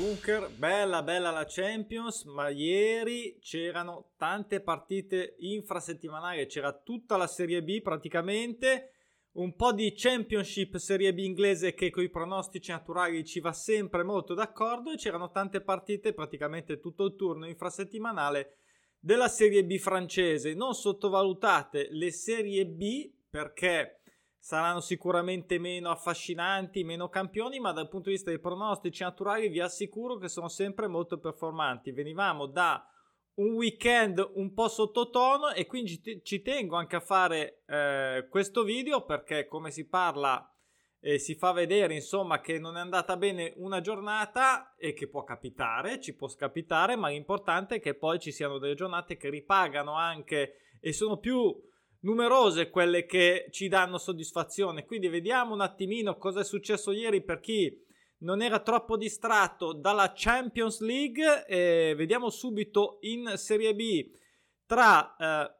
Bunker, bella bella la Champions, ma ieri c'erano tante partite infrasettimanali, c'era tutta la Serie B praticamente, un po' di Championship Serie B inglese che con i pronostici naturali ci va sempre molto d'accordo e c'erano tante partite, praticamente tutto il turno infrasettimanale della Serie B francese. Non sottovalutate le Serie B perché saranno sicuramente meno affascinanti, meno campioni, ma dal punto di vista dei pronostici naturali vi assicuro che sono sempre molto performanti. Venivamo da un weekend un po' sottotono e quindi ci tengo anche a fare eh, questo video perché come si parla e si fa vedere insomma che non è andata bene una giornata e che può capitare, ci può capitare, ma l'importante è che poi ci siano delle giornate che ripagano anche e sono più numerose quelle che ci danno soddisfazione. Quindi vediamo un attimino cosa è successo ieri per chi non era troppo distratto dalla Champions League. E vediamo subito in Serie B tra eh,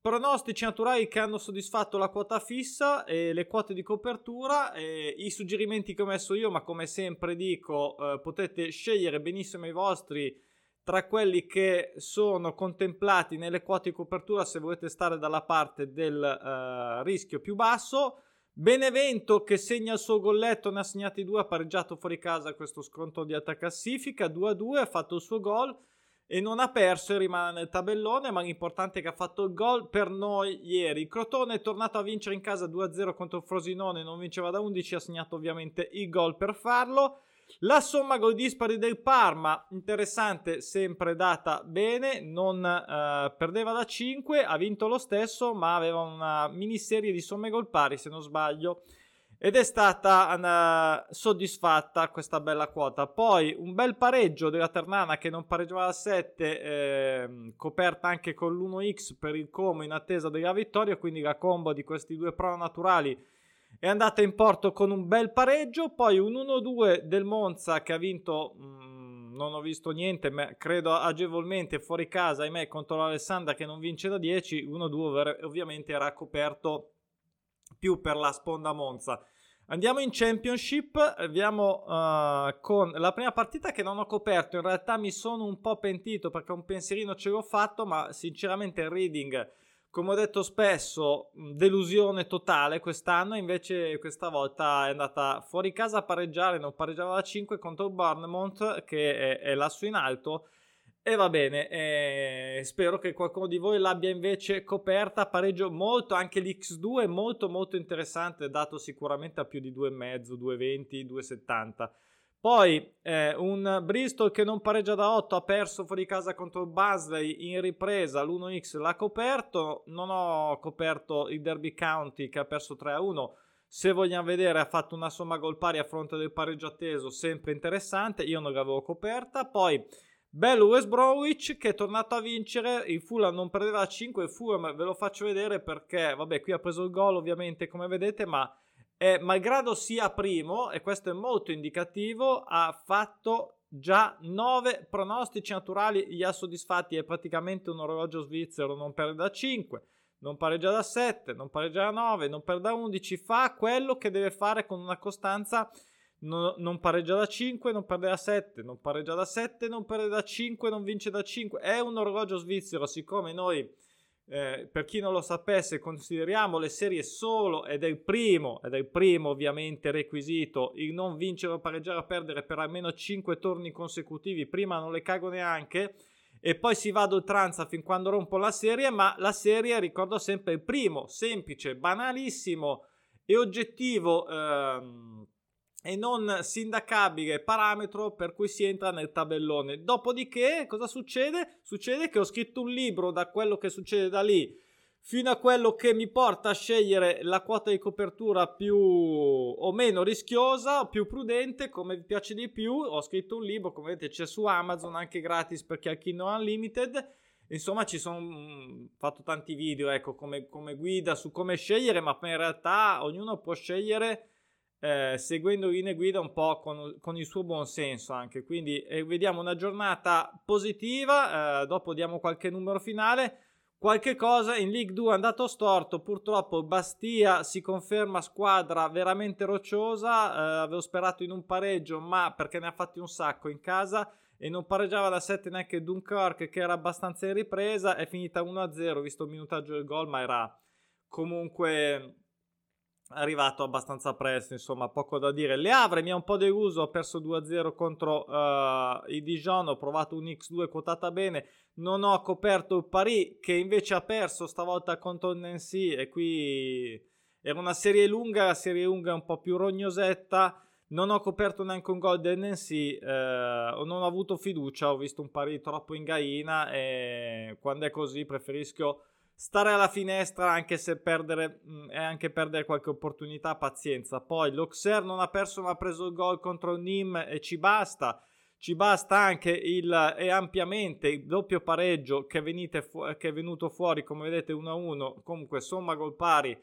pronostici naturali che hanno soddisfatto la quota fissa e le quote di copertura. I suggerimenti che ho messo io, ma come sempre dico, eh, potete scegliere benissimo i vostri tra quelli che sono contemplati nelle quote di copertura se volete stare dalla parte del uh, rischio più basso. Benevento che segna il suo golletto, ne ha segnati due, ha pareggiato fuori casa questo sconto di alta classifica, 2-2, ha fatto il suo gol e non ha perso e rimane nel tabellone, ma l'importante è che ha fatto il gol per noi ieri. Crotone è tornato a vincere in casa 2-0 contro Frosinone, non vinceva da 11, ha segnato ovviamente il gol per farlo. La somma gol dispari del Parma, interessante, sempre data bene, non eh, perdeva da 5, ha vinto lo stesso, ma aveva una miniserie di somme gol pari, se non sbaglio, ed è stata uh, soddisfatta questa bella quota. Poi un bel pareggio della Ternana che non pareggiava da 7, eh, coperta anche con l'1x per il Como in attesa della vittoria, quindi la combo di questi due pro naturali è andata in porto con un bel pareggio, poi un 1-2 del Monza che ha vinto, mh, mm, non ho visto niente, ma credo agevolmente fuori casa, ahimè, contro l'Alessandra che non vince da 10, 1-2 ovviamente era coperto più per la sponda Monza. Andiamo in Championship, andiamo uh, con la prima partita che non ho coperto, in realtà mi sono un po' pentito perché un pensierino ce l'ho fatto, ma sinceramente il reading come ho detto spesso, delusione totale quest'anno, invece questa volta è andata fuori casa a pareggiare, non pareggiava da 5 contro Bournemouth che è, è lassù in alto e va bene, eh, spero che qualcuno di voi l'abbia invece coperta, pareggio molto, anche l'X2 è molto molto interessante, dato sicuramente a più di 2,5, 2,20, 2,70. Poi eh, un Bristol che non pareggia da 8 ha perso fuori casa contro il Busley in ripresa, l'1x l'ha coperto, non ho coperto il Derby County che ha perso 3-1, se vogliamo vedere ha fatto una somma gol pari a fronte del pareggio atteso, sempre interessante, io non l'avevo coperta, poi bello West Bromwich che è tornato a vincere, il Fulham non perdeva da 5, il Fulham ve lo faccio vedere perché, vabbè qui ha preso il gol ovviamente come vedete, ma eh, malgrado sia primo, e questo è molto indicativo, ha fatto già 9 pronostici naturali, gli ha soddisfatti, è praticamente un orologio svizzero, non perde da 5, non pareggia da 7, non pareggia da 9, non perde da 11, fa quello che deve fare con una costanza, non, non pareggia da 5, non perde da 7, non pareggia da 7, non perde da 5, non vince da 5, è un orologio svizzero, siccome noi eh, per chi non lo sapesse, consideriamo le serie solo ed è il primo, ed è il primo ovviamente requisito, il non vincere o pareggiare o perdere per almeno 5 turni consecutivi, prima non le cago neanche, e poi si va ad oltranza fin quando rompo la serie, ma la serie ricordo sempre il primo, semplice, banalissimo e oggettivo. Ehm, e non sindacabile parametro per cui si entra nel tabellone. Dopodiché, cosa succede? Succede che ho scritto un libro da quello che succede da lì fino a quello che mi porta a scegliere la quota di copertura più o meno rischiosa, più prudente, come vi piace di più. Ho scritto un libro, come vedete, c'è su Amazon anche gratis per chi ha il Unlimited. Insomma, ci sono fatto tanti video, ecco, come, come guida su come scegliere, ma in realtà ognuno può scegliere eh, seguendo linee guida un po' con, con, il suo buon senso anche. Quindi eh, vediamo una giornata positiva, eh, dopo diamo qualche numero finale. qualche cosa in League 2 è andato storto. Purtroppo Bastia si conferma squadra veramente rocciosa. Eh, avevo sperato in un pareggio, ma perché ne ha fatti un sacco in casa e non pareggiava da 7 neanche Dunkirk, che era abbastanza in ripresa. È finita 1-0, visto il minutaggio del gol, ma era comunque arrivato abbastanza presto, insomma, poco da dire. Le Avre mi ha un po' deluso, ho perso 2-0 contro uh, i Dijon, ho provato un X2 quotata bene, non ho coperto il Paris che invece ha perso stavolta contro Nancy e qui era una serie lunga, la serie lunga è un po' più rognosetta. Non ho coperto neanche un gol del Nancy, eh, non ho avuto fiducia, ho visto un Paris troppo in gaina e quando è così preferisco stare alla finestra anche se perdere mh, mm, anche perdere qualche opportunità, pazienza. Poi l'Auxerre non ha perso ma ha preso il gol contro il Nîmes e ci basta. Ci basta anche il e ampiamente il doppio pareggio che, fu- che è venuto fuori, come vedete 1-1, comunque somma gol pari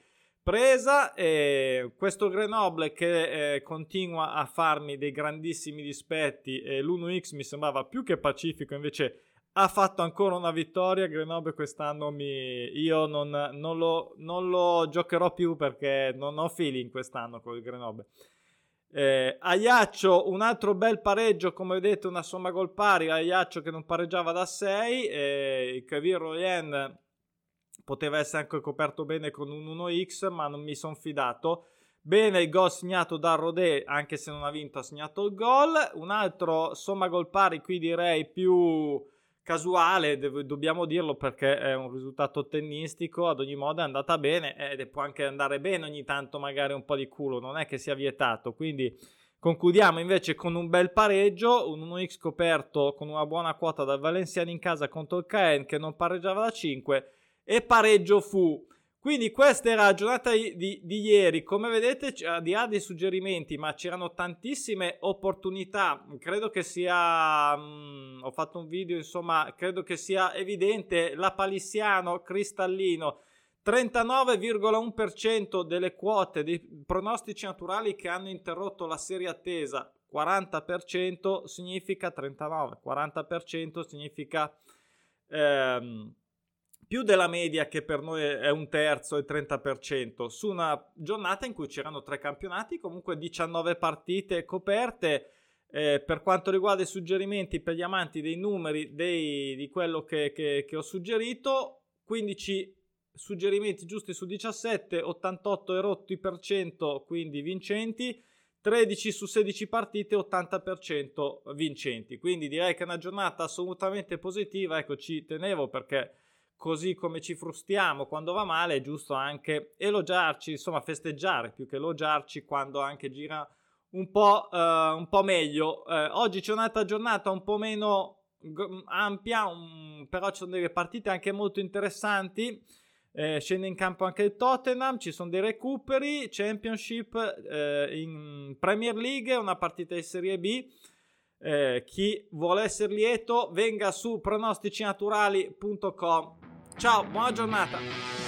presa e questo Grenoble che eh, continua a farmi dei grandissimi dispetti e l'1x mi sembrava più che pacifico invece ha fatto ancora una vittoria. Grenoble quest'anno mi... io non, non, lo, non, lo, giocherò più perché non ho feeling quest'anno con il Grenoble. Eh, Aiaccio, un altro bel pareggio, come vedete, una somma gol pari. Aiaccio che non pareggiava da 6. Eh, il Cavir Royen poteva essere anche coperto bene con un 1x, ma non mi sono fidato. Bene il gol segnato da Rodé, anche se non ha vinto, ha segnato il gol. Un altro somma gol pari, qui direi più casuale, dobbiamo dirlo perché è un risultato tennistico, ad ogni modo è andata bene ed può anche andare bene ogni tanto magari un po' di culo, non è che sia vietato, quindi concludiamo invece con un bel pareggio, un 1x coperto con una buona quota dal Valenciano in casa contro il Caen che non pareggiava da 5 e pareggio fu quindi questa era la giornata di, di, ieri, come vedete al di là dei suggerimenti, ma c'erano tantissime opportunità, credo che sia, mh, mm, ho fatto un video insomma, credo che sia evidente, la Palissiano cristallino, 39,1% delle quote dei pronostici naturali che hanno interrotto la serie attesa, 40% significa 39, 40% significa... Ehm, più della media che per noi è un terzo e 30%, su una giornata in cui c'erano tre campionati, comunque 19 partite coperte. Eh, per quanto riguarda i suggerimenti per gli amanti dei numeri dei, di quello che, che, che ho suggerito, 15 suggerimenti giusti su 17, 88 erotti per cento, quindi vincenti, 13 su 16 partite, 80% vincenti. Quindi direi che è una giornata assolutamente positiva, ecco ci tenevo perché così come ci frustiamo quando va male, è giusto anche elogiarci, insomma festeggiare più che elogiarci quando anche gira un po', uh, un po meglio. Uh, oggi c'è un'altra giornata un po' meno g- ampia, um, però ci sono delle partite anche molto interessanti. Eh, scende in campo anche il Tottenham, ci sono dei recuperi, Championship eh, in Premier League, una partita di Serie B. Eh, chi vuole essere lieto venga su pronosticinaturali.com Ciao, buona giornata.